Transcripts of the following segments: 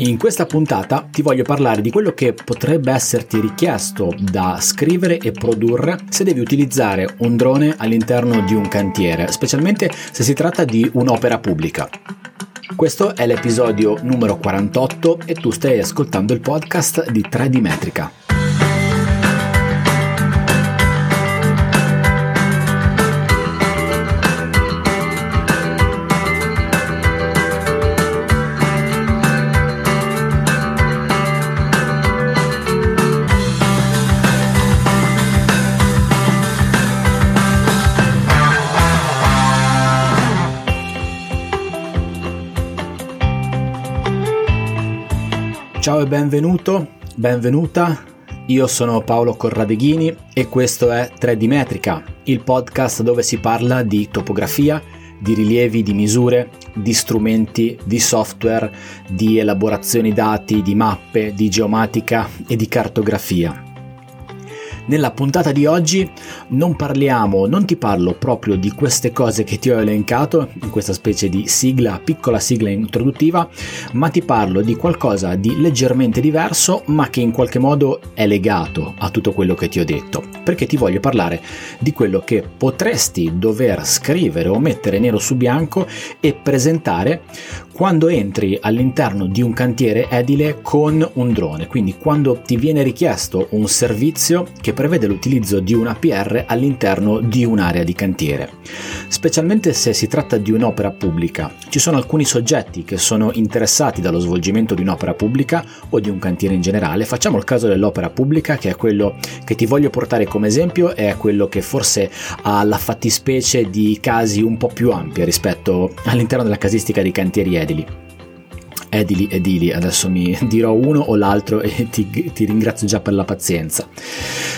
In questa puntata ti voglio parlare di quello che potrebbe esserti richiesto da scrivere e produrre se devi utilizzare un drone all'interno di un cantiere, specialmente se si tratta di un'opera pubblica. Questo è l'episodio numero 48 e tu stai ascoltando il podcast di 3D Metrica. Ciao e benvenuto, benvenuta. Io sono Paolo Corradeghini e questo è 3D Metrica, il podcast dove si parla di topografia, di rilievi, di misure, di strumenti, di software, di elaborazioni dati, di mappe, di geomatica e di cartografia. Nella puntata di oggi non parliamo, non ti parlo proprio di queste cose che ti ho elencato in questa specie di sigla, piccola sigla introduttiva, ma ti parlo di qualcosa di leggermente diverso, ma che in qualche modo è legato a tutto quello che ti ho detto, perché ti voglio parlare di quello che potresti dover scrivere o mettere nero su bianco e presentare quando entri all'interno di un cantiere edile con un drone, quindi quando ti viene richiesto un servizio che prevede l'utilizzo di un APR all'interno di un'area di cantiere. Specialmente se si tratta di un'opera pubblica, ci sono alcuni soggetti che sono interessati dallo svolgimento di un'opera pubblica o di un cantiere in generale. Facciamo il caso dell'opera pubblica, che è quello che ti voglio portare come esempio, è quello che forse ha la fattispecie di casi un po' più ampia rispetto all'interno della casistica dei cantieri edili edili. Edili, adesso mi dirò uno o l'altro e ti, ti ringrazio già per la pazienza.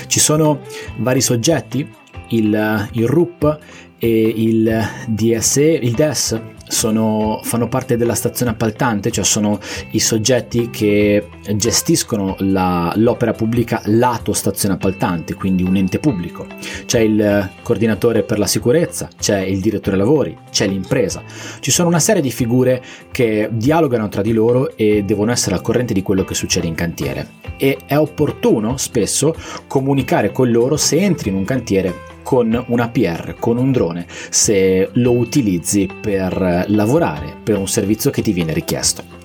Ci sono vari soggetti, il, il RUP e il DSE, il DES sono, fanno parte della stazione appaltante, cioè sono i soggetti che gestiscono la, l'opera pubblica lato stazione appaltante, quindi un ente pubblico. C'è il coordinatore per la sicurezza, c'è il direttore lavori, c'è l'impresa. Ci sono una serie di figure che dialogano tra di loro e devono essere al corrente di quello che succede in cantiere. E è opportuno spesso comunicare con loro se entri in un cantiere con un APR, con un drone, se lo utilizzi per lavorare per un servizio che ti viene richiesto.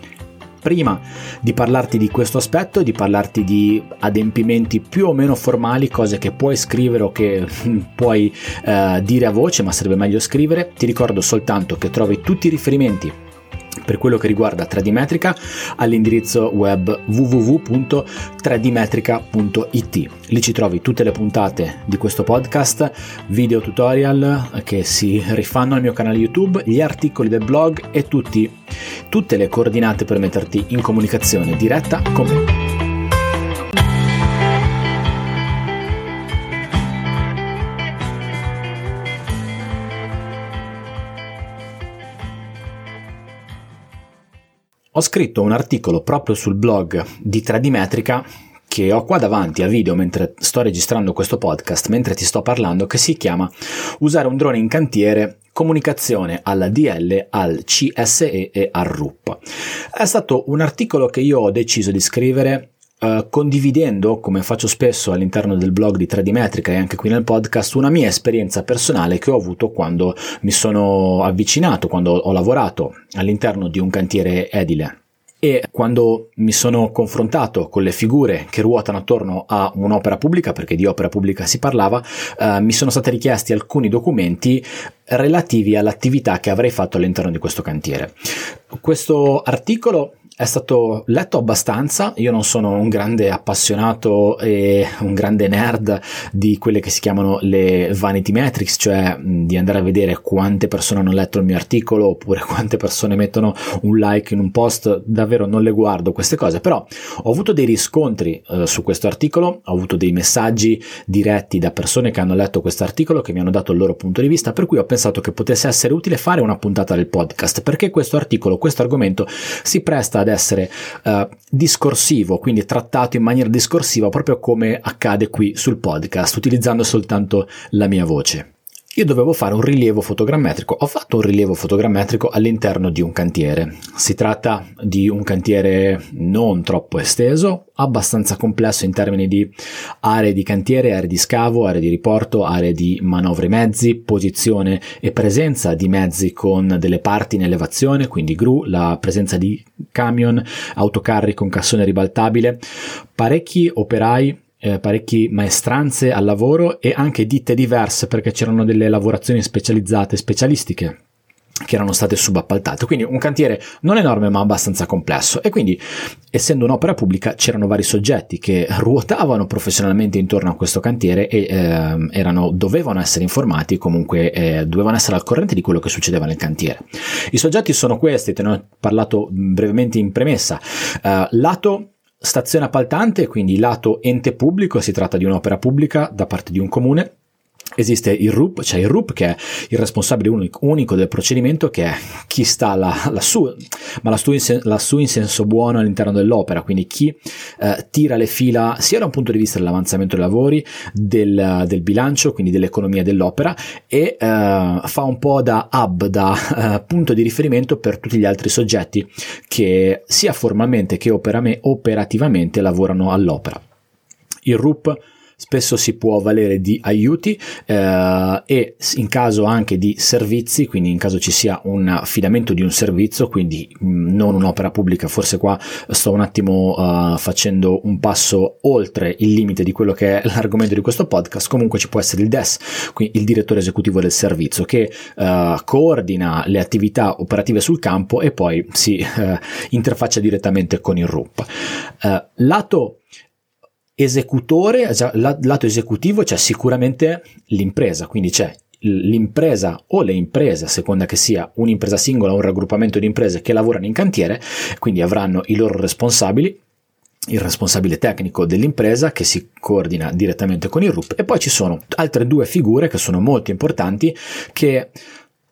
Prima di parlarti di questo aspetto, di parlarti di adempimenti più o meno formali, cose che puoi scrivere o che puoi eh, dire a voce, ma sarebbe meglio scrivere, ti ricordo soltanto che trovi tutti i riferimenti per quello che riguarda 3D Metrica all'indirizzo web www.3dmetrica.it. Lì ci trovi tutte le puntate di questo podcast, video tutorial che si rifanno al mio canale YouTube, gli articoli del blog e tutti, tutte le coordinate per metterti in comunicazione diretta con me. Ho scritto un articolo proprio sul blog di 3D Metrica che ho qua davanti a video mentre sto registrando questo podcast, mentre ti sto parlando, che si chiama Usare un drone in cantiere, comunicazione alla DL, al CSE e al RUP. È stato un articolo che io ho deciso di scrivere Uh, condividendo, come faccio spesso all'interno del blog di 3D Metrica e anche qui nel podcast, una mia esperienza personale che ho avuto quando mi sono avvicinato, quando ho lavorato all'interno di un cantiere edile. E quando mi sono confrontato con le figure che ruotano attorno a un'opera pubblica, perché di opera pubblica si parlava, uh, mi sono stati richiesti alcuni documenti relativi all'attività che avrei fatto all'interno di questo cantiere. Questo articolo è stato letto abbastanza, io non sono un grande appassionato e un grande nerd di quelle che si chiamano le vanity metrics, cioè di andare a vedere quante persone hanno letto il mio articolo oppure quante persone mettono un like in un post, davvero non le guardo queste cose, però ho avuto dei riscontri eh, su questo articolo, ho avuto dei messaggi diretti da persone che hanno letto questo articolo che mi hanno dato il loro punto di vista, per cui ho pensato che potesse essere utile fare una puntata del podcast, perché questo articolo, questo argomento si presta ad essere uh, discorsivo, quindi trattato in maniera discorsiva proprio come accade qui sul podcast, utilizzando soltanto la mia voce. Io dovevo fare un rilievo fotogrammetrico. Ho fatto un rilievo fotogrammetrico all'interno di un cantiere. Si tratta di un cantiere non troppo esteso, abbastanza complesso in termini di aree di cantiere, aree di scavo, aree di riporto, aree di manovre mezzi, posizione e presenza di mezzi con delle parti in elevazione, quindi gru, la presenza di camion, autocarri con cassone ribaltabile, parecchi operai eh, parecchie maestranze al lavoro e anche ditte diverse perché c'erano delle lavorazioni specializzate, specialistiche che erano state subappaltate. Quindi un cantiere non enorme ma abbastanza complesso e quindi essendo un'opera pubblica c'erano vari soggetti che ruotavano professionalmente intorno a questo cantiere e eh, erano, dovevano essere informati comunque eh, dovevano essere al corrente di quello che succedeva nel cantiere. I soggetti sono questi, te ne ho parlato brevemente in premessa. Uh, lato Stazione appaltante, quindi lato ente pubblico, si tratta di un'opera pubblica da parte di un comune, Esiste il RUP, cioè il RUP che è il responsabile unico del procedimento, che è chi sta la, lassù, ma lassù in, sen, lassù in senso buono all'interno dell'opera, quindi chi eh, tira le fila sia da un punto di vista dell'avanzamento dei lavori, del, del bilancio, quindi dell'economia dell'opera, e eh, fa un po' da hub, da eh, punto di riferimento per tutti gli altri soggetti che sia formalmente che operame, operativamente lavorano all'opera. Il RUP spesso si può valere di aiuti eh, e in caso anche di servizi, quindi in caso ci sia un affidamento di un servizio, quindi mh, mm, non un'opera pubblica, forse qua sto un attimo uh, facendo un passo oltre il limite di quello che è l'argomento di questo podcast, comunque ci può essere il DES, quindi il direttore esecutivo del servizio, che uh, coordina le attività operative sul campo e poi si uh, interfaccia direttamente con il RUP. lato esecutore, lato esecutivo c'è sicuramente l'impresa, quindi c'è l'impresa o le imprese, a seconda che sia un'impresa singola o un raggruppamento di imprese che lavorano in cantiere, quindi avranno i loro responsabili, il responsabile tecnico dell'impresa che si coordina direttamente con il RUP e poi ci sono altre due figure che sono molto importanti che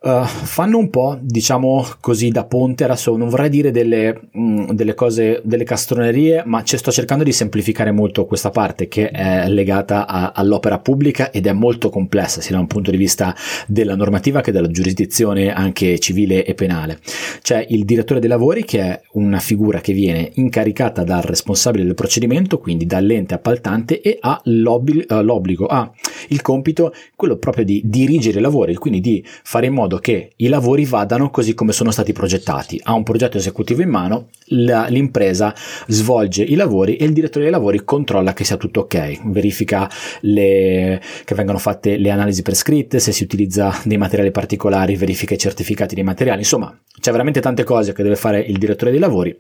Uh, fanno un po', diciamo così, da ponte, adesso non vorrei dire delle, mh, mm, delle cose, delle castronerie, ma sto cercando di semplificare molto questa parte che è legata a, all'opera pubblica ed è molto complessa, sia da un punto di vista della normativa che della giurisdizione anche civile e penale. C'è il direttore dei lavori che è una figura che viene incaricata dal responsabile del procedimento, quindi dall'ente appaltante e ha uh, l'obbligo ha il compito, quello proprio di dirigere i lavori, quindi di fare in modo modo che i lavori vadano così come sono stati progettati. Ha un progetto esecutivo in mano, la, l'impresa svolge i lavori e il direttore dei lavori controlla che sia tutto ok, verifica le, che vengano fatte le analisi prescritte, se si utilizza dei materiali particolari, verifica i certificati dei materiali, insomma c'è veramente tante cose che deve fare il direttore dei lavori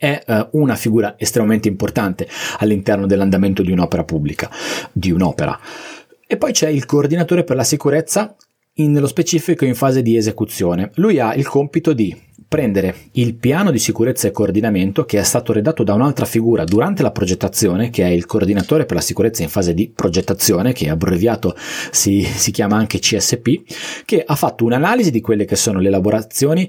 è uh, una figura estremamente importante all'interno dell'andamento di un'opera pubblica, di un'opera. E poi c'è il coordinatore per la sicurezza in, nello specifico in fase di esecuzione. Lui ha il compito di prendere il piano di sicurezza e coordinamento che è stato redatto da un'altra figura durante la progettazione, che è il coordinatore per la sicurezza in fase di progettazione, che abbreviato si, si chiama anche CSP, che ha fatto un'analisi di quelle che sono le elaborazioni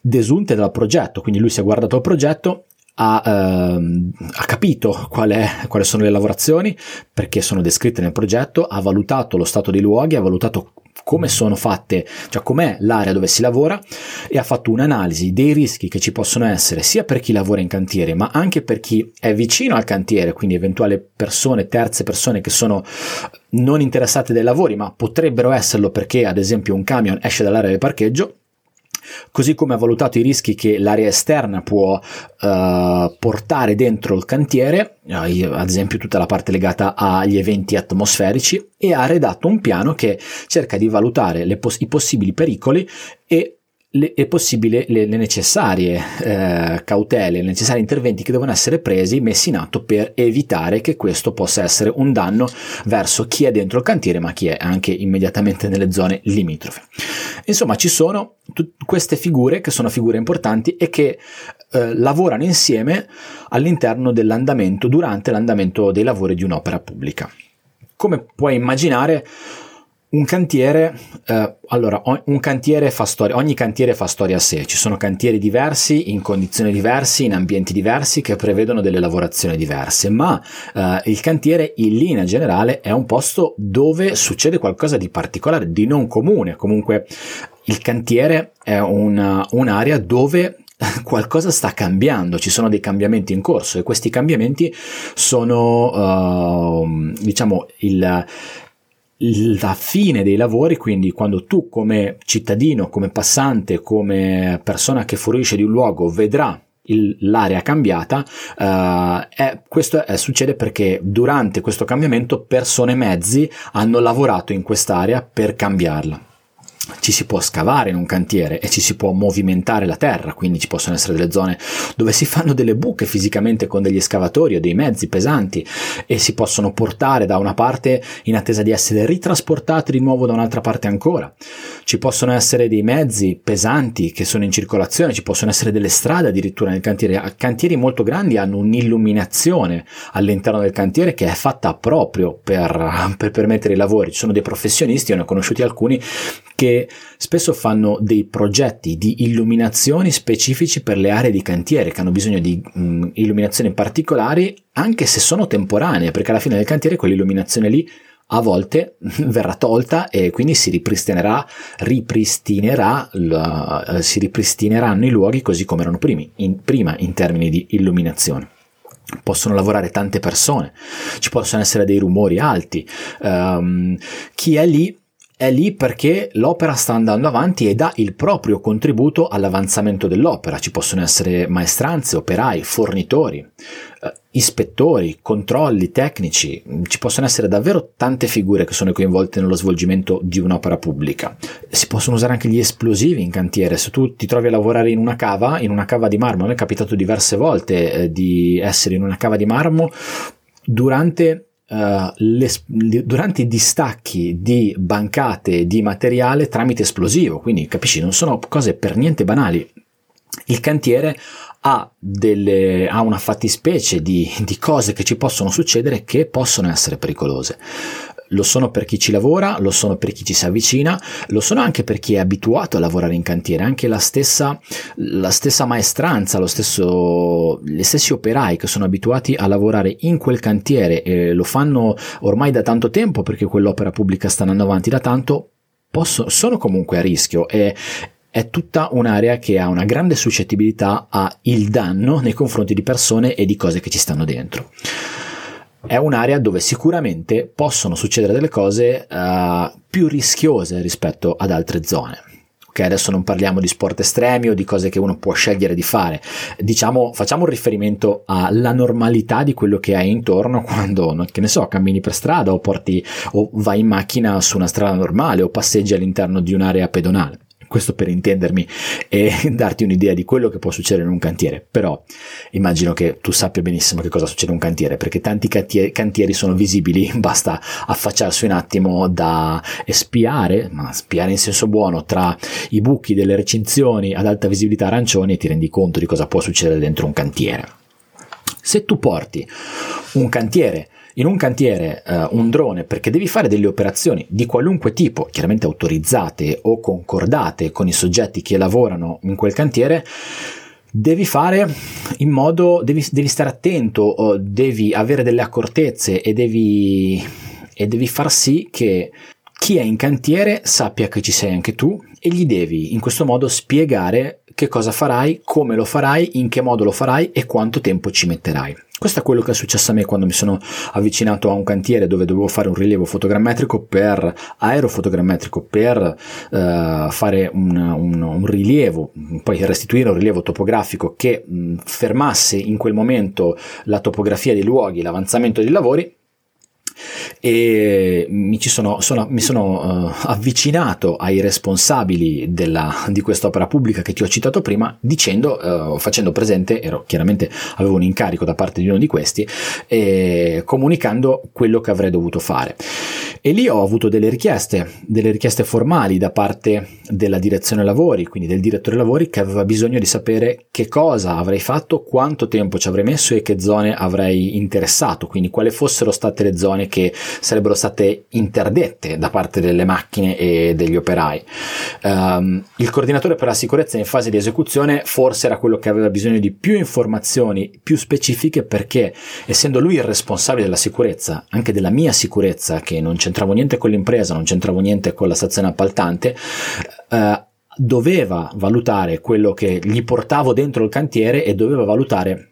desunte dal progetto. Quindi lui si è guardato il progetto ha, ehm, ha capito qual è, quali sono le lavorazioni perché sono descritte nel progetto, ha valutato lo stato dei luoghi, ha valutato come sono fatte, cioè com'è l'area dove si lavora e ha fatto un'analisi dei rischi che ci possono essere sia per chi lavora in cantiere ma anche per chi è vicino al cantiere, quindi eventuali persone, terze persone che sono non interessate dai lavori ma potrebbero esserlo perché ad esempio un camion esce dall'area del parcheggio così come ha valutato i rischi che l'area esterna può uh, portare dentro il cantiere, ad esempio tutta la parte legata agli eventi atmosferici, e ha redatto un piano che cerca di valutare poss- i possibili pericoli e le, è possibile le, le necessarie eh, cautele, i necessari interventi che devono essere presi, messi in atto per evitare che questo possa essere un danno verso chi è dentro il cantiere, ma chi è anche immediatamente nelle zone limitrofe. Insomma, ci sono t- queste figure che sono figure importanti e che eh, lavorano insieme all'interno dell'andamento, durante l'andamento dei lavori di un'opera pubblica. Come puoi immaginare, Un cantiere, eh, allora, un cantiere fa storia, ogni cantiere fa storia a sé, ci sono cantieri diversi, in condizioni diverse, in ambienti diversi che prevedono delle lavorazioni diverse, ma eh, il cantiere in linea generale è un posto dove succede qualcosa di particolare, di non comune, comunque il cantiere è una, un'area dove qualcosa sta cambiando, ci sono dei cambiamenti in corso e questi cambiamenti sono, uh, diciamo, il la fine dei lavori, quindi quando tu come cittadino, come passante, come persona che fruisce di un luogo vedrà il, l'area cambiata, uh, è, questo è, succede perché durante questo cambiamento persone e mezzi hanno lavorato in quest'area per cambiarla ci si può scavare in un cantiere e ci si può movimentare la terra, quindi ci possono essere delle zone dove si fanno delle buche fisicamente con degli escavatori o dei mezzi pesanti e si possono portare da una parte in attesa di essere ritrasportati di nuovo da un'altra parte ancora. Ci possono essere dei mezzi pesanti che sono in circolazione, ci possono essere delle strade addirittura nel cantiere. Cantieri molto grandi hanno un'illuminazione all'interno del cantiere che è fatta proprio per, per permettere i lavori. Ci sono dei professionisti, io ne ho conosciuti alcuni, che spesso fanno dei progetti di illuminazioni specifici per le aree di cantiere che hanno bisogno di mh, illuminazioni particolari anche se sono temporanee perché alla fine del cantiere quell'illuminazione lì a volte verrà tolta e quindi si ripristinerà, ripristinerà la, si ripristineranno i luoghi così come erano primi, in, prima in termini di illuminazione. Possono lavorare tante persone, ci possono essere dei rumori alti, um, chi è lì è lì perché l'opera sta andando avanti e dà il proprio contributo all'avanzamento dell'opera. Ci possono essere maestranze, operai, fornitori, eh, ispettori, controlli tecnici, ci possono essere davvero tante figure che sono coinvolte nello svolgimento di un'opera pubblica. Si possono usare anche gli esplosivi in cantiere. Se tu ti trovi a lavorare in una cava, in una cava di marmo, mi è capitato diverse volte eh, di essere in una cava di marmo durante Uh, le, durante i distacchi di bancate di materiale tramite esplosivo, quindi capisci, non sono cose per niente banali. Il cantiere ha, delle, ha una fattispecie di, di cose che ci possono succedere che possono essere pericolose lo sono per chi ci lavora, lo sono per chi ci si avvicina, lo sono anche per chi è abituato a lavorare in cantiere, anche la stessa, la stessa maestranza, stesso, gli stessi operai che sono abituati a lavorare in quel cantiere e lo fanno ormai da tanto tempo perché quell'opera pubblica sta andando avanti da tanto, possono, sono comunque a rischio e, è tutta un'area che ha una grande suscettibilità al danno nei confronti di persone e di cose che ci stanno dentro è un'area dove sicuramente possono succedere delle cose uh, più rischiose rispetto ad altre zone. Ok, adesso non parliamo di sport estremi o di cose che uno può scegliere di fare. Diciamo, facciamo un riferimento alla normalità di quello che hai intorno quando, che ne so, cammini per strada o porti o vai in macchina su una strada normale o passeggi all'interno di un'area pedonale questo per intendermi e darti un'idea di quello che può succedere in un cantiere, però immagino che tu sappia benissimo che cosa succede in un cantiere, perché tanti cantieri sono visibili, basta affacciarsi un attimo da spiare, ma spiare in senso buono, tra i buchi delle recinzioni ad alta visibilità arancioni e ti rendi conto di cosa può succedere dentro un cantiere. Se tu porti un cantiere in un cantiere eh, un drone perché devi fare delle operazioni di qualunque tipo, chiaramente autorizzate o concordate con i soggetti che lavorano in quel cantiere, devi fare in modo, devi, devi stare attento, devi avere delle accortezze e devi, e devi far sì che chi è in cantiere sappia che ci sei anche tu e gli devi in questo modo spiegare che cosa farai, come lo farai, in che modo lo farai e quanto tempo ci metterai. Questo è quello che è successo a me quando mi sono avvicinato a un cantiere dove dovevo fare un rilievo fotogrammetrico per aerofotogrammetrico per uh, fare un, un, un, rilievo, poi restituire un rilievo topografico che mh, fermasse in quel momento la topografia dei luoghi, l'avanzamento dei lavori e mi, sono, sono, mi sono uh, avvicinato ai responsabili della, di quest'opera pubblica che ti ho citato prima dicendo, uh, facendo presente, ero, chiaramente avevo un incarico da parte di uno di questi, e comunicando quello che avrei dovuto fare. E lì ho avuto delle richieste, delle richieste formali da parte della direzione lavori, quindi del direttore lavori che aveva bisogno di sapere che cosa avrei fatto, quanto tempo ci avrei messo e che zone avrei interessato, quindi quali fossero state le zone che sarebbero state interdette da parte delle macchine e degli operai. Um, il coordinatore per la sicurezza in fase di esecuzione forse era quello che aveva bisogno di più informazioni più specifiche perché essendo lui il responsabile della sicurezza, anche della mia sicurezza che non c'è c'entravo niente con l'impresa, non c'entravo niente con la stazione appaltante, eh, doveva valutare quello che gli portavo dentro il cantiere e doveva valutare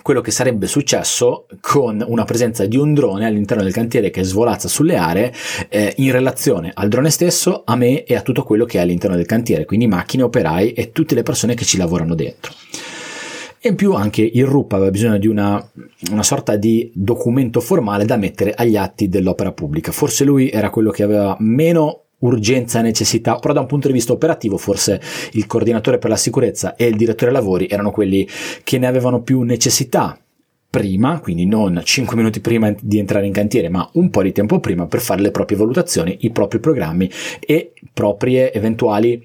quello che sarebbe successo con una presenza di un drone all'interno del cantiere che svolazza sulle aree eh, in relazione al drone stesso, a me e a tutto quello che è all'interno del cantiere, quindi macchine, operai e tutte le persone che ci lavorano dentro. E in più anche il RUP aveva bisogno di una, una sorta di documento formale da mettere agli atti dell'opera pubblica. Forse lui era quello che aveva meno urgenza e necessità, però da un punto di vista operativo forse il coordinatore per la sicurezza e il direttore lavori erano quelli che ne avevano più necessità prima, quindi non 5 minuti prima di entrare in cantiere, ma un po' di tempo prima per fare le proprie valutazioni, i propri programmi e proprie eventuali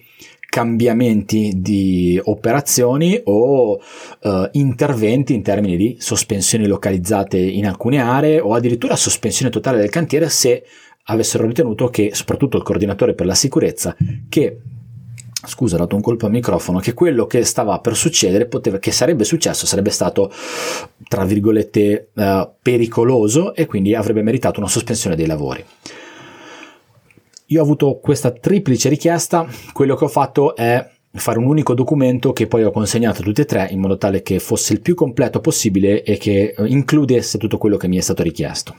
cambiamenti di operazioni o uh, interventi in termini di sospensioni localizzate in alcune aree o addirittura sospensione totale del cantiere se avessero ritenuto che soprattutto il coordinatore per la sicurezza che scusa, ho dato un colpo al microfono, che quello che stava per succedere, poteva, che sarebbe successo, sarebbe stato, tra virgolette, uh, pericoloso e quindi avrebbe meritato una sospensione dei lavori. Io ho avuto questa triplice richiesta, quello che ho fatto è fare un unico documento che poi ho consegnato a tutti e tre in modo tale che fosse il più completo possibile e che includesse tutto quello che mi è stato richiesto.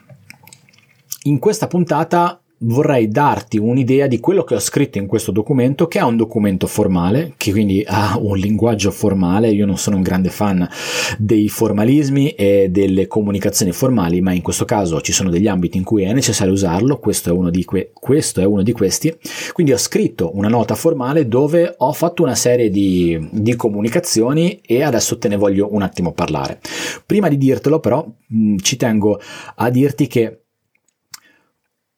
In questa puntata vorrei darti un'idea di quello che ho scritto in questo documento, che è un documento formale, che quindi ha un linguaggio formale. Io non sono un grande fan dei formalismi e delle comunicazioni formali, ma in questo caso ci sono degli ambiti in cui è necessario usarlo. Questo è uno di, que- questo è uno di questi. Quindi ho scritto una nota formale dove ho fatto una serie di, di comunicazioni e adesso te ne voglio un attimo parlare. Prima di dirtelo, però, mh, ci tengo a dirti che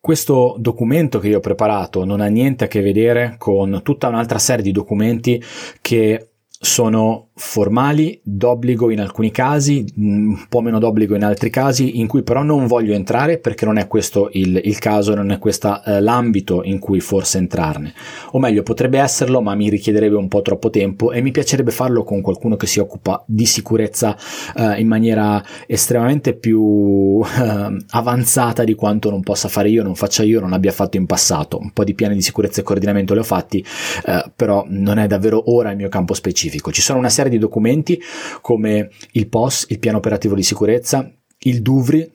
questo documento che io ho preparato non ha niente a che vedere con tutta un'altra serie di documenti che sono formali, d'obbligo in alcuni casi, un po' meno d'obbligo in altri casi, in cui però non voglio entrare perché non è questo il, il caso, non è questo eh, l'ambito in cui forse entrarne. O meglio, potrebbe esserlo, ma mi richiederebbe un po' troppo tempo e mi piacerebbe farlo con qualcuno che si occupa di sicurezza eh, in maniera estremamente più eh, avanzata di quanto non possa fare io, non faccia io, non abbia fatto in passato. Un po' di piani di sicurezza e coordinamento li ho fatti, eh, però non è davvero ora il mio campo specifico. Ci sono una serie di documenti come il POS, il piano operativo di sicurezza, il DUVRI,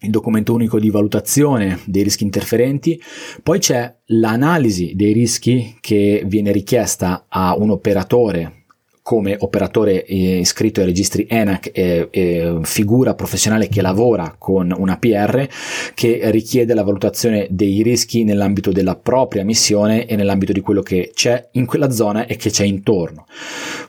il documento unico di valutazione dei rischi interferenti, poi c'è l'analisi dei rischi che viene richiesta a un operatore come operatore eh, iscritto ai registri ENAC e, e, figura professionale che lavora con una PR che richiede la valutazione dei rischi nell'ambito della propria missione e nell'ambito di quello che c'è in quella zona e che c'è intorno.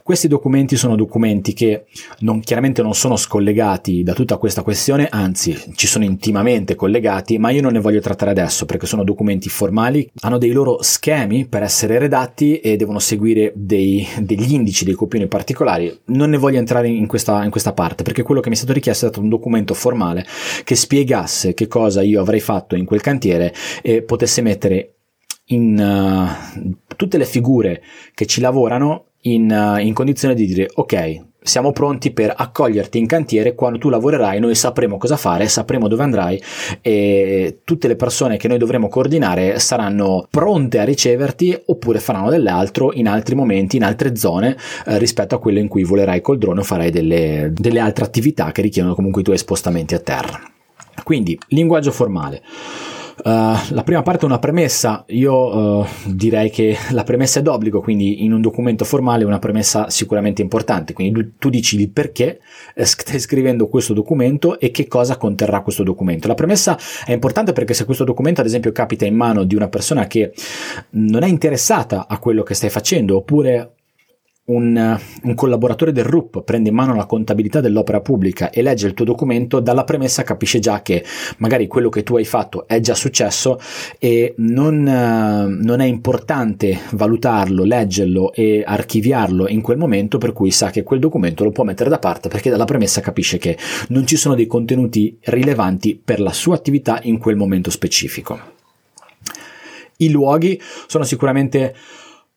Questi documenti sono documenti che non, chiaramente non sono scollegati da tutta questa questione, anzi ci sono intimamente collegati, ma io non ne voglio trattare adesso perché sono documenti formali, hanno dei loro schemi per essere redatti e devono seguire dei, degli indici, dei opinioni particolari, non ne voglio entrare in questa, in questa parte perché quello che mi è stato richiesto è stato un documento formale che spiegasse che cosa io avrei fatto in quel cantiere e potesse mettere in uh, tutte le figure che ci lavorano in, uh, in condizione di dire ok siamo pronti per accoglierti in cantiere quando tu lavorerai, noi sapremo cosa fare, sapremo dove andrai e tutte le persone che noi dovremo coordinare saranno pronte a riceverti oppure faranno dell'altro in altri momenti, in altre zone eh, rispetto a quelle in cui volerai col drone o farai delle, delle altre attività che richiedono comunque i tuoi spostamenti a terra. Quindi, linguaggio formale. Uh, la prima parte è una premessa, io uh, direi che la premessa è d'obbligo, quindi in un documento formale è una premessa sicuramente importante, quindi tu, tu dici il perché eh, stai scrivendo questo documento e che cosa conterrà questo documento. La premessa è importante perché se questo documento ad esempio capita in mano di una persona che non è interessata a quello che stai facendo oppure un, un, collaboratore del RUP prende in mano la contabilità dell'opera pubblica e legge il tuo documento, dalla premessa capisce già che magari quello che tu hai fatto è già successo e non, non è importante valutarlo, leggerlo e archiviarlo in quel momento, per cui sa che quel documento lo può mettere da parte perché dalla premessa capisce che non ci sono dei contenuti rilevanti per la sua attività in quel momento specifico. I luoghi sono sicuramente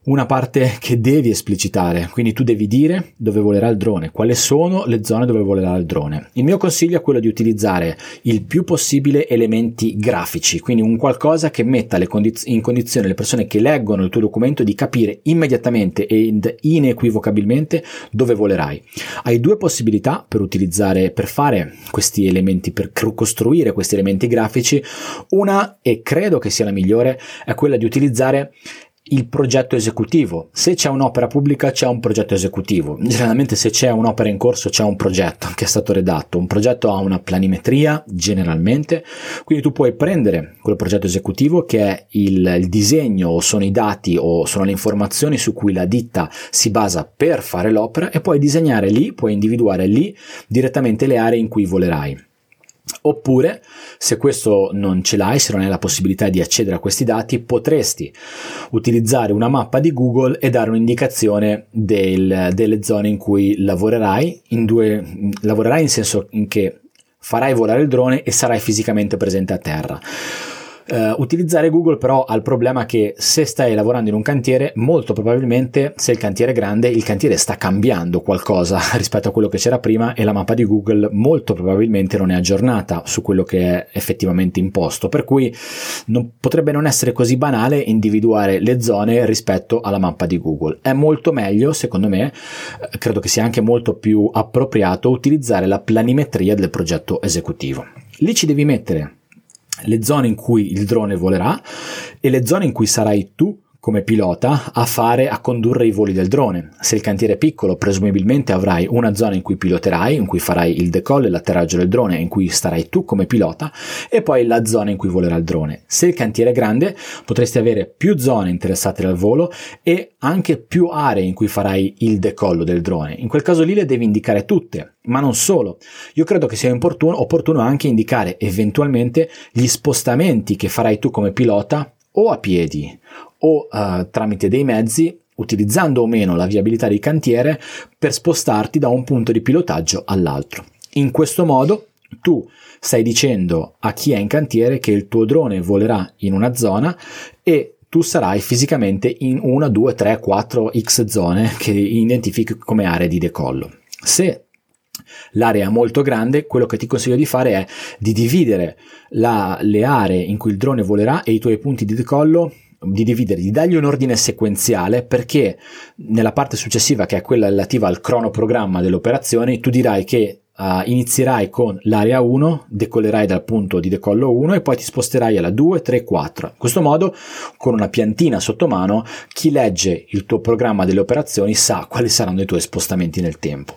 una parte che devi esplicitare, quindi tu devi dire dove volerà il drone, quali sono le zone dove volerà il drone. Il mio consiglio è quello di utilizzare il più possibile elementi grafici, quindi un qualcosa che metta condiz- in condizione le persone che leggono il tuo documento di capire immediatamente ed inequivocabilmente dove volerai. Hai due possibilità per utilizzare, per fare questi elementi, per costruire questi elementi grafici. Una, e credo che sia la migliore, è quella di utilizzare il progetto esecutivo. Se c'è un'opera pubblica c'è un progetto esecutivo. Generalmente se c'è un'opera in corso c'è un progetto che è stato redatto. Un progetto ha una planimetria generalmente, quindi tu puoi prendere quel progetto esecutivo che è il, il disegno o sono i dati o sono le informazioni su cui la ditta si basa per fare l'opera e puoi disegnare lì, puoi individuare lì direttamente le aree in cui volerai. Oppure, se questo non ce l'hai, se non hai la possibilità di accedere a questi dati, potresti utilizzare una mappa di Google e dare un'indicazione del, delle zone in cui lavorerai, in due, lavorerai in senso in che farai volare il drone e sarai fisicamente presente a terra. Uh, utilizzare Google però ha il problema che se stai lavorando in un cantiere, molto probabilmente se il cantiere è grande, il cantiere sta cambiando qualcosa rispetto a quello che c'era prima e la mappa di Google molto probabilmente non è aggiornata su quello che è effettivamente imposto, per cui non, potrebbe non essere così banale individuare le zone rispetto alla mappa di Google. È molto meglio, secondo me, eh, credo che sia anche molto più appropriato utilizzare la planimetria del progetto esecutivo. Lì ci devi mettere le zone in cui il drone volerà e le zone in cui sarai tu come pilota a fare, a condurre i voli del drone. Se il cantiere è piccolo, presumibilmente avrai una zona in cui piloterai, in cui farai il decollo e l'atterraggio del drone, in cui starai tu come pilota, e poi la zona in cui volerà il drone. Se il cantiere è grande, potresti avere più zone interessate dal volo e anche più aree in cui farai il decollo del drone. In quel caso lì le devi indicare tutte, ma non solo. Io credo che sia opportuno, opportuno anche indicare eventualmente gli spostamenti che farai tu come pilota o a piedi o uh, tramite dei mezzi utilizzando o meno la viabilità di cantiere per spostarti da un punto di pilotaggio all'altro. In questo modo tu stai dicendo a chi è in cantiere che il tuo drone volerà in una zona e tu sarai fisicamente in una, due, tre, quattro x zone che identifichi come aree di decollo. Se l'area è molto grande, quello che ti consiglio di fare è di dividere la, le aree in cui il drone volerà e i tuoi punti di decollo di dividere, di dargli un ordine sequenziale perché nella parte successiva che è quella relativa al cronoprogramma delle operazioni tu dirai che uh, inizierai con l'area 1, decollerai dal punto di decollo 1 e poi ti sposterai alla 2, 3, 4. In questo modo con una piantina sotto mano chi legge il tuo programma delle operazioni sa quali saranno i tuoi spostamenti nel tempo.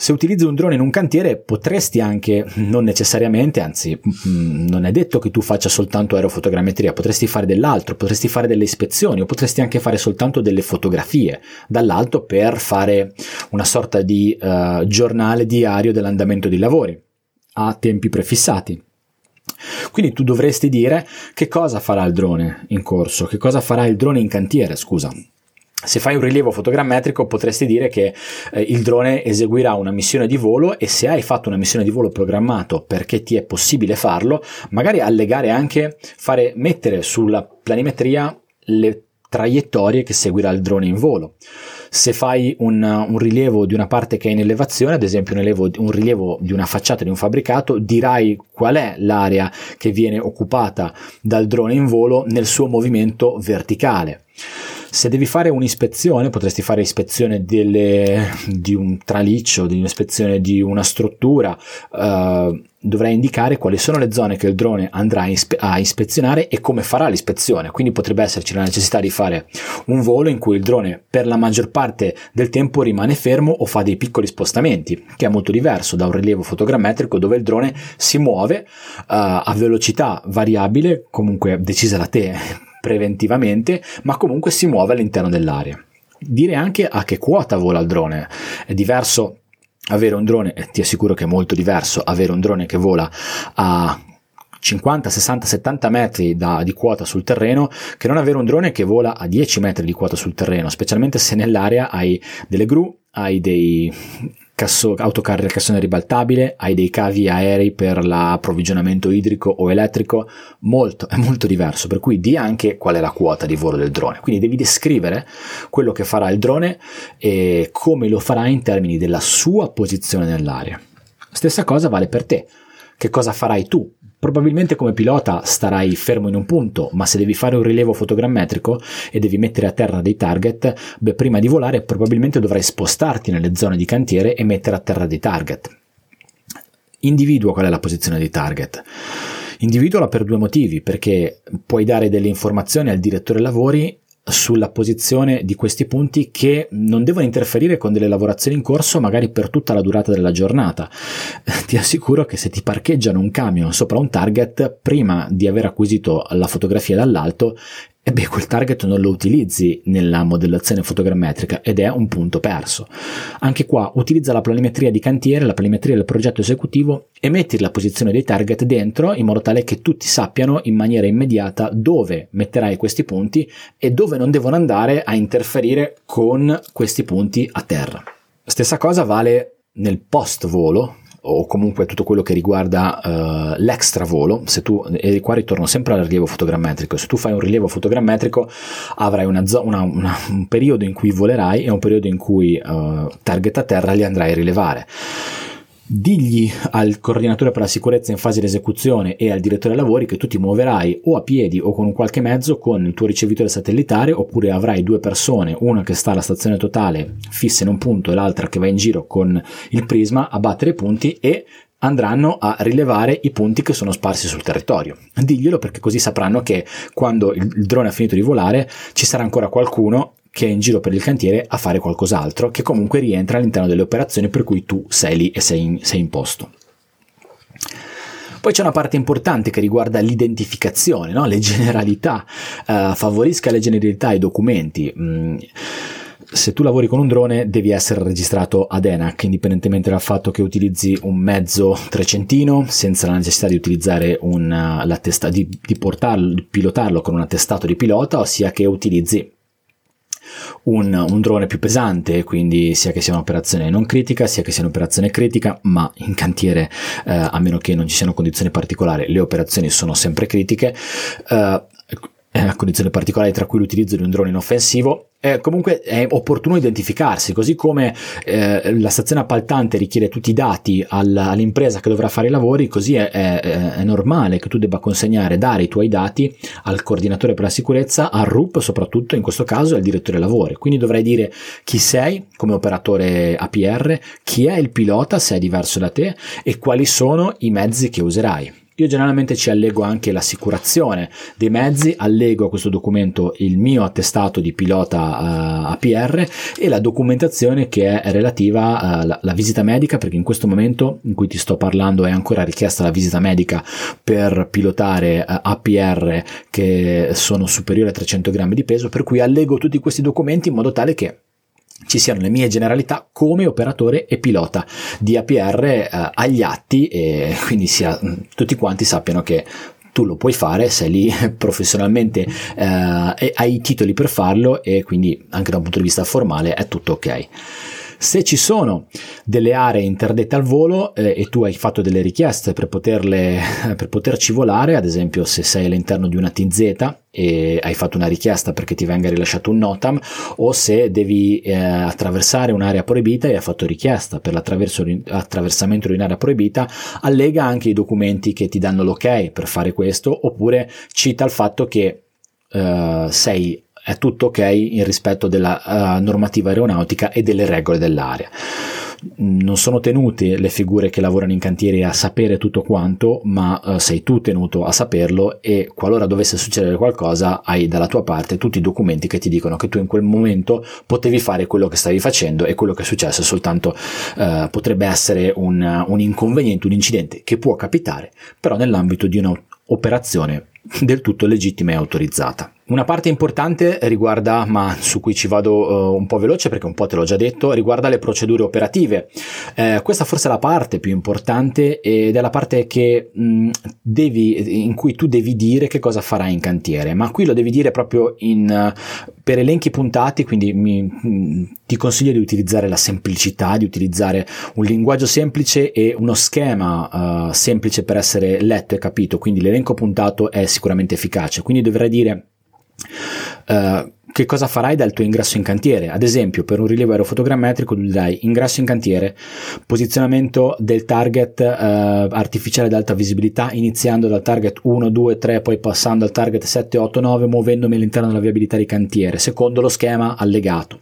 Se utilizzi un drone in un cantiere potresti anche, non necessariamente, anzi mm, non è detto che tu faccia soltanto aerofotogrammetria, potresti fare dell'altro, potresti fare delle ispezioni o potresti anche fare soltanto delle fotografie dall'alto per fare una sorta di uh, giornale diario dell'andamento dei lavori a tempi prefissati. Quindi tu dovresti dire che cosa farà il drone in corso, che cosa farà il drone in cantiere, scusa. Se fai un rilievo fotogrammetrico potresti dire che eh, il drone eseguirà una missione di volo e se hai fatto una missione di volo programmato perché ti è possibile farlo, magari allegare anche, fare, mettere sulla planimetria le traiettorie che seguirà il drone in volo. Se fai un, un, rilievo di una parte che è in elevazione, ad esempio un rilievo, un rilievo di una facciata di un fabbricato, dirai qual è l'area che viene occupata dal drone in volo nel suo movimento verticale. Se devi fare un'ispezione, potresti fare ispezione delle, di un traliccio, di un'ispezione di una struttura, uh, dovrai indicare quali sono le zone che il drone andrà a ispezionare e come farà l'ispezione. Quindi potrebbe esserci la necessità di fare un volo in cui il drone per la maggior parte del tempo rimane fermo o fa dei piccoli spostamenti, che è molto diverso da un rilievo fotogrammetrico dove il drone si muove uh, a velocità variabile, comunque decisa da te preventivamente, ma comunque si muove all'interno dell'area. dire anche a che quota vola il drone. È diverso avere un drone, e ti assicuro che è molto diverso avere un drone che vola a 50, 60, 70 metri da, di quota sul terreno che non avere un drone che vola a 10 metri di quota sul terreno, specialmente se nell'area hai delle gru, hai dei casso, autocarri a cassone ribaltabile, hai dei cavi aerei per l'approvvigionamento idrico o elettrico, molto, è molto diverso, per cui di anche qual è la quota di volo del drone. Quindi devi descrivere quello che farà il drone e come lo farà in termini della sua posizione nell'aria. Stessa cosa vale per te. Che cosa farai tu Probabilmente come pilota starai fermo in un punto, ma se devi fare un rilievo fotogrammetrico e devi mettere a terra dei target, beh, prima di volare probabilmente dovrai spostarti nelle zone di cantiere e mettere a terra dei target. Individua qual è la posizione dei target. Individuala per due motivi, perché puoi dare delle informazioni al direttore lavori sulla posizione di questi punti che non devono interferire con delle lavorazioni in corso magari per tutta la durata della giornata. Ti assicuro che se ti parcheggiano un camion sopra un target, prima di aver acquisito la fotografia dall'alto, e beh, quel target non lo utilizzi nella modellazione fotogrammetrica ed è un punto perso. Anche qua utilizza la planimetria di cantiere, la planimetria del progetto esecutivo e metti la posizione dei target dentro in modo tale che tutti sappiano in maniera immediata dove metterai questi punti e dove non devono andare a interferire con questi punti a terra. Stessa cosa vale nel post volo, o comunque tutto quello che riguarda uh, l'extra volo, se tu, e qua ritorno sempre al rilievo fotogrammetrico, se tu fai un rilievo fotogrammetrico avrai una zo- una, una, un periodo in cui volerai e un periodo in cui uh, target a terra li andrai a rilevare digli al coordinatore per la sicurezza in fase di esecuzione e al direttore lavori che tu ti muoverai o a piedi o con un qualche mezzo con il tuo ricevitore satellitare oppure avrai due persone, una che sta alla stazione totale fissa in un punto e l'altra che va in giro con il prisma a battere i punti e andranno a rilevare i punti che sono sparsi sul territorio. Diglielo perché così sapranno che quando il drone ha finito di volare ci sarà ancora qualcuno che è in giro per il cantiere a fare qualcos'altro, che comunque rientra all'interno delle operazioni per cui tu sei lì e sei in, sei in posto. Poi c'è una parte importante che riguarda l'identificazione, no? le generalità, uh, favorisca le generalità ai documenti. Mm se tu lavori con un drone devi essere registrato ad ENAC indipendentemente dal fatto che utilizzi un mezzo trecentino senza la necessità di utilizzare un, di, di, portarlo, di pilotarlo con un attestato di pilota ossia che utilizzi un, un, drone più pesante, quindi sia che sia un'operazione non critica, sia che sia un'operazione critica, ma in cantiere, eh, a meno che non ci siano condizioni particolari, le operazioni sono sempre critiche. Eh, a condizioni particolari tra cui l'utilizzo di un drone inoffensivo eh, comunque è opportuno identificarsi, così come eh, la stazione appaltante richiede tutti i dati alla, all'impresa che dovrà fare i lavori, così è, è, è, normale che tu debba consegnare, dare i tuoi dati al coordinatore per la sicurezza, al RUP soprattutto in questo caso e al direttore lavori. Quindi dovrai dire chi sei come operatore APR, chi è il pilota se è diverso da te e quali sono i mezzi che userai. Io generalmente ci allego anche l'assicurazione dei mezzi, allego a questo documento il mio attestato di pilota uh, eh, APR e la documentazione che è relativa alla uh, visita medica, perché in questo momento in cui ti sto parlando è ancora richiesta la visita medica per pilotare uh, eh, APR che sono superiori a 300 grammi di peso, per cui allego tutti questi documenti in modo tale che ci siano le mie generalità come operatore e pilota di APR eh, agli atti e quindi sia, mm, tutti quanti sappiano che tu lo puoi fare, sei lì professionalmente eh, hai i titoli per farlo e quindi anche da un punto di vista formale è tutto ok. Se ci sono delle aree interdette al volo eh, e tu hai fatto delle richieste per, poterle, per poterci volare, ad esempio se sei all'interno di una TZ e hai fatto una richiesta perché ti venga rilasciato un NOTAM o se devi eh, attraversare un'area proibita e hai fatto richiesta per l'attraversamento di un'area proibita, allega anche i documenti che ti danno l'ok per fare questo oppure cita il fatto che eh, sei è tutto ok in rispetto della uh, normativa aeronautica e delle regole dell'area. Non sono tenute le figure che lavorano in cantiere a sapere tutto quanto, ma uh, sei tu tenuto a saperlo e qualora dovesse succedere qualcosa hai dalla tua parte tutti i documenti che ti dicono che tu in quel momento potevi fare quello che stavi facendo e quello che è successo soltanto uh, potrebbe essere un, un inconveniente, un incidente che può capitare, però nell'ambito di un'operazione del tutto legittima e autorizzata. Una parte importante riguarda, ma su cui ci vado uh, un po' veloce perché un po' te l'ho già detto, riguarda le procedure operative. Eh, questa forse è la parte più importante ed è la parte che, mh, devi, in cui tu devi dire che cosa farai in cantiere, ma qui lo devi dire proprio in, uh, per elenchi puntati, quindi mi, mh, ti consiglio di utilizzare la semplicità, di utilizzare un linguaggio semplice e uno schema uh, semplice per essere letto e capito, quindi l'elenco puntato è sicuramente efficace, quindi dovrai dire Uh, che cosa farai dal tuo ingresso in cantiere? Ad esempio, per un rilievo aerofotogrammetrico tu dirai ingresso in cantiere, posizionamento del target uh, artificiale ad alta visibilità, iniziando dal target 1, 2, 3, poi passando al target 7, 8, 9, muovendomi all'interno della viabilità di cantiere, secondo lo schema allegato.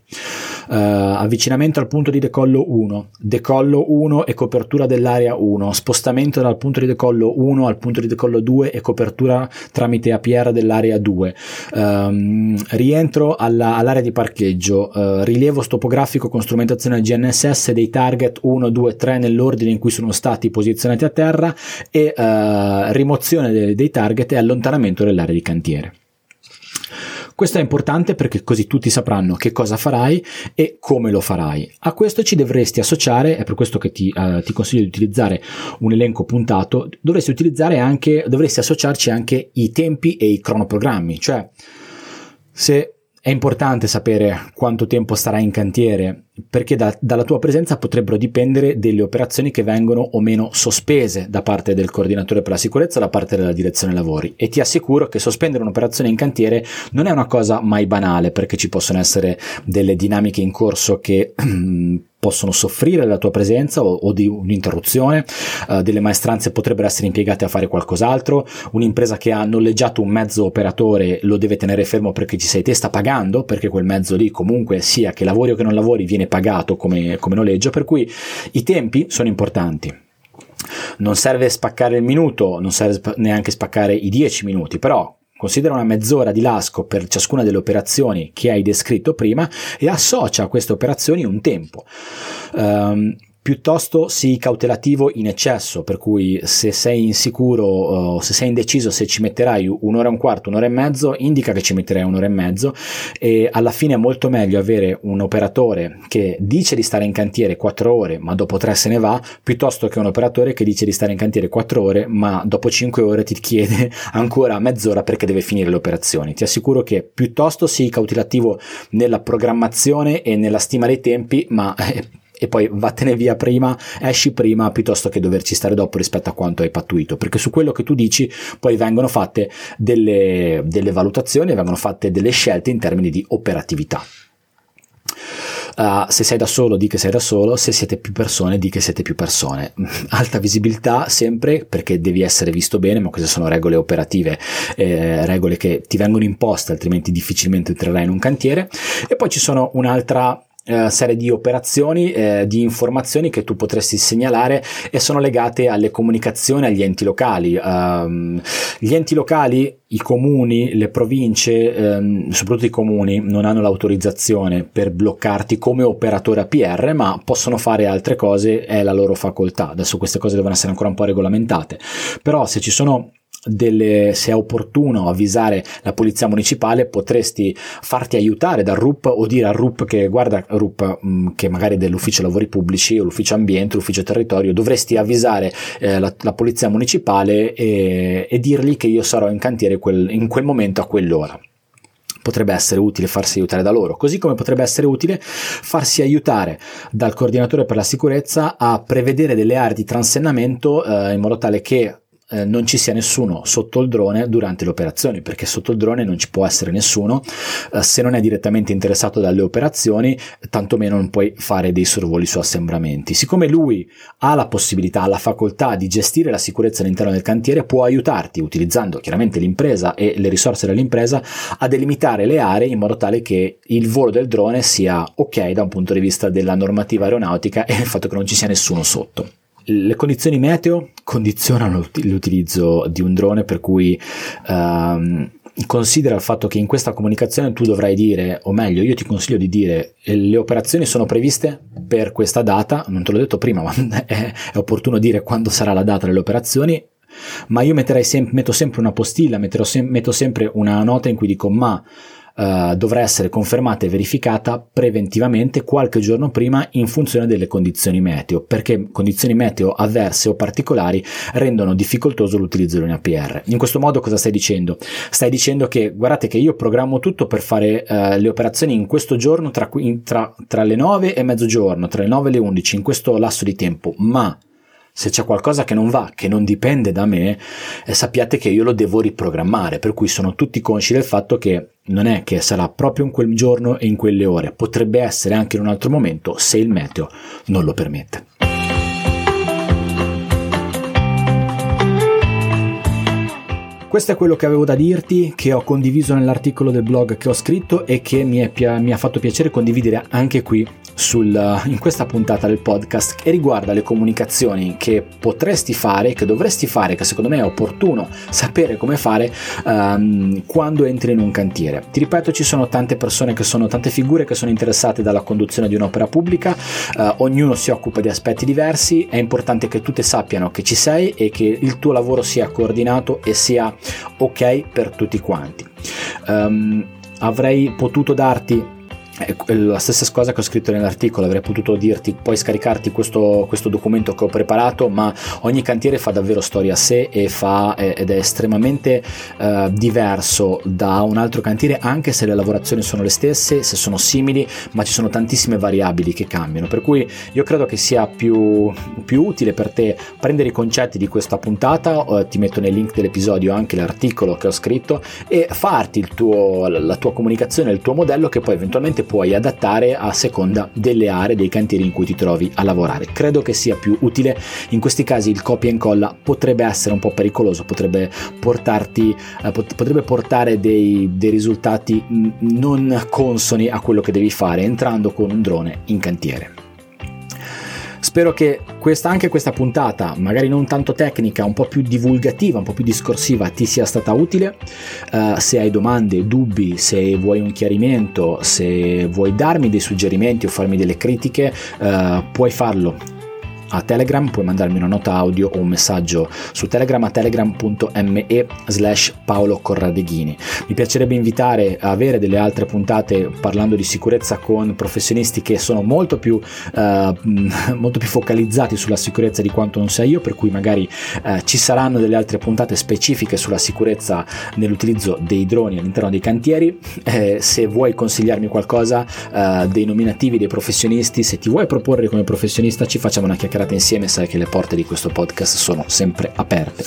Uh, avvicinamento al punto di decollo 1, decollo 1 e copertura dell'area 1, spostamento dal punto di decollo 1 al punto di decollo 2 e copertura tramite APR dell'area 2, um, ehm, rientro alla, all'area di parcheggio, uh, rilievo topografico con strumentazione GNSS dei target 1, 2, 3 nell'ordine in cui sono stati posizionati a terra e uh, rimozione dei, dei target e allontanamento dell'area di cantiere. Questo è importante perché così tutti sapranno che cosa farai e come lo farai. A questo ci dovresti associare, è per questo che ti, uh, ti consiglio di utilizzare un elenco puntato, dovresti utilizzare anche, dovresti associarci anche i tempi e i cronoprogrammi, cioè se è importante sapere quanto tempo starai in cantiere, perché da, dalla tua presenza potrebbero dipendere delle operazioni che vengono o meno sospese da parte del coordinatore per la sicurezza da parte della direzione lavori. E ti assicuro che sospendere un'operazione in cantiere non è una cosa mai banale, perché ci possono essere delle dinamiche in corso che possono soffrire della tua presenza o, o di un'interruzione, uh, delle maestranze potrebbero essere impiegate a fare qualcos'altro, un'impresa che ha noleggiato un mezzo operatore lo deve tenere fermo perché ci sei te, sta pagando, perché quel mezzo lì comunque sia che lavori o che non lavori viene pagato come, come noleggio, per cui i tempi sono importanti. Non serve spaccare il minuto, non serve neanche spaccare i 10 minuti, però Considera una mezz'ora di lasco per ciascuna delle operazioni che hai descritto prima e associa a queste operazioni un tempo. Um, piuttosto sii cautelativo in eccesso, per cui se sei insicuro o se sei indeciso se ci metterai un'ora e un quarto, un'ora e mezzo, indica che ci metterai un'ora e mezzo e alla fine è molto meglio avere un operatore che dice di stare in cantiere 4 ore ma dopo 3 se ne va, piuttosto che un operatore che dice di stare in cantiere 4 ore ma dopo 5 ore ti chiede ancora mezz'ora perché deve finire le operazioni. Ti assicuro che piuttosto sii cautelativo nella programmazione e nella stima dei tempi, ma eh, e poi vattene via prima, esci prima piuttosto che doverci stare dopo rispetto a quanto hai pattuito, perché su quello che tu dici poi vengono fatte delle, delle valutazioni, vengono fatte delle scelte in termini di operatività. Uh, se sei da solo di che sei da solo, se siete più persone di che siete più persone. Alta visibilità sempre perché devi essere visto bene, ma queste sono regole operative, eh, regole che ti vengono imposte, altrimenti difficilmente entrerai in un cantiere. E poi ci sono un'altra eh, serie di operazioni, eh, di informazioni che tu potresti segnalare e sono legate alle comunicazioni agli enti locali. Um, gli enti locali, i comuni, le province, ehm, soprattutto i comuni, non hanno l'autorizzazione per bloccarti come operatore APR, ma possono fare altre cose, è la loro facoltà. Adesso queste cose devono essere ancora un po' regolamentate. Però se ci sono delle, se è opportuno avvisare la polizia municipale, potresti farti aiutare dal RUP o dire al RUP che guarda RUP mh, mm, che magari dell'ufficio lavori pubblici o l'ufficio ambiente, l'ufficio territorio, dovresti avvisare eh, la, la, polizia municipale e, e, dirgli che io sarò in cantiere quel, in quel momento a quell'ora. Potrebbe essere utile farsi aiutare da loro, così come potrebbe essere utile farsi aiutare dal coordinatore per la sicurezza a prevedere delle aree di transennamento eh, in modo tale che eh, non ci sia nessuno sotto il drone durante le operazioni, perché sotto il drone non ci può essere nessuno eh, se non è direttamente interessato dalle operazioni, tantomeno non puoi fare dei sorvoli su assembramenti. Siccome lui ha la possibilità, ha la facoltà di gestire la sicurezza all'interno del cantiere, può aiutarti utilizzando chiaramente l'impresa e le risorse dell'impresa a delimitare le aree in modo tale che il volo del drone sia ok da un punto di vista della normativa aeronautica e il fatto che non ci sia nessuno sotto. Le condizioni meteo condizionano l'utilizzo di un drone per cui um, considera il fatto che in questa comunicazione tu dovrai dire, o meglio, io ti consiglio di dire le operazioni sono previste per questa data, non te l'ho detto prima, ma è, è opportuno dire quando sarà la data delle operazioni, ma io sem- metto sempre una postilla, sem- metto sempre una nota in cui dico ma uh, dovrà essere confermata e verificata preventivamente qualche giorno prima in funzione delle condizioni meteo, perché condizioni meteo avverse o particolari rendono difficoltoso l'utilizzo di un APR. In questo modo cosa stai dicendo? Stai dicendo che guardate che io programmo tutto per fare uh, le operazioni in questo giorno tra, in, tra, tra le 9 e mezzogiorno, tra le 9 e le 11, in questo lasso di tempo, ma se c'è qualcosa che non va, che non dipende da me, eh, sappiate che io lo devo riprogrammare, per cui sono tutti consci del fatto che non è che sarà proprio in quel giorno e in quelle ore, potrebbe essere anche in un altro momento se il meteo non lo permette. Questo è quello che avevo da dirti, che ho condiviso nell'articolo del blog che ho scritto e che mi, è, mi ha fatto piacere condividere anche qui sul, in questa puntata del podcast che riguarda le comunicazioni che potresti fare, che dovresti fare, che secondo me è opportuno sapere come fare um, quando entri in un cantiere. Ti ripeto, ci sono tante persone che sono, tante figure che sono interessate dalla conduzione di un'opera pubblica, uh, ognuno si occupa di aspetti diversi, è importante che tutte sappiano che ci sei e che il tuo lavoro sia coordinato e sia ok per tutti quanti. Um, avrei potuto darti la stessa cosa che ho scritto nell'articolo, avrei potuto dirti puoi scaricarti questo, questo, documento che ho preparato, ma ogni cantiere fa davvero storia a sé fa, ed è estremamente eh, diverso da un altro cantiere, anche se le lavorazioni sono le stesse, se sono simili, ma ci sono tantissime variabili che cambiano. Per cui io credo che sia più, più utile per te prendere i concetti di questa puntata, eh, ti metto nei link dell'episodio anche l'articolo che ho scritto e farti tuo, la tua comunicazione, il tuo modello che poi eventualmente puoi adattare a seconda delle aree, dei cantieri in cui ti trovi a lavorare. Credo che sia più utile. In questi casi il copia e incolla potrebbe essere un po' pericoloso, potrebbe portarti, eh, potrebbe portare dei, dei risultati non consoni a quello che devi fare entrando con un drone in cantiere. Spero che questa, anche questa puntata, magari non tanto tecnica, un po' più divulgativa, un po' più discorsiva, ti sia stata utile. Uh, se hai domande, dubbi, se vuoi un chiarimento, se vuoi darmi dei suggerimenti o farmi delle critiche, uh, puoi farlo a Telegram, puoi mandarmi una nota audio o un messaggio su Telegram a telegram.me slash Paolo Corradeghini. Mi piacerebbe invitare a avere delle altre puntate parlando di sicurezza con professionisti che sono molto più, uh, molto più focalizzati sulla sicurezza di quanto non sia io, per cui magari uh, ci saranno delle altre puntate specifiche sulla sicurezza nell'utilizzo dei droni all'interno dei cantieri. Eh, se vuoi consigliarmi qualcosa, uh, dei nominativi, dei professionisti, se ti vuoi proporre come professionista ci facciamo una chiacchierata chiacchierate insieme sai che le porte di questo podcast sono sempre aperte.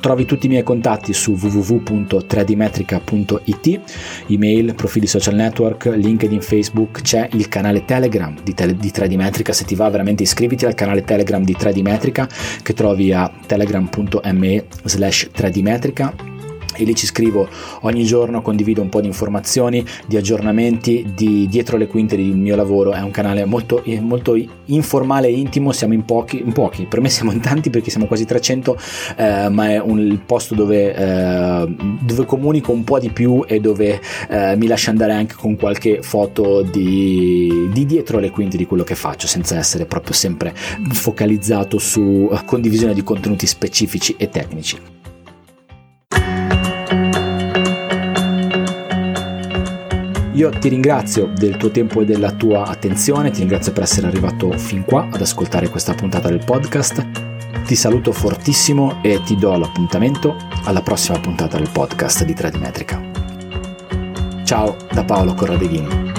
Trovi tutti i miei contatti su www.3dmetrica.it, email, profili social network, LinkedIn, Facebook, c'è il canale Telegram di, tele, di 3D Metrica, se ti va veramente iscriviti al canale Telegram di 3D Metrica che trovi a telegram.me slash 3D Metrica e lì ci scrivo ogni giorno, condivido un po' di informazioni, di aggiornamenti di dietro le quinte del mio lavoro, è un canale molto, molto informale e intimo, siamo in pochi, in pochi, per me siamo in tanti perché siamo quasi 300, eh, ma è un, posto dove, eh, dove, comunico un po' di più e dove eh, mi lascio andare anche con qualche foto di, di dietro le quinte di quello che faccio, senza essere proprio sempre focalizzato su condivisione di contenuti specifici e tecnici. Io ti ringrazio del tuo tempo e della tua attenzione, ti ringrazio per essere arrivato fin qua ad ascoltare questa puntata del podcast. Ti saluto fortissimo e ti do l'appuntamento alla prossima puntata del podcast di Trade Metrica. Ciao da Paolo Corradeghini.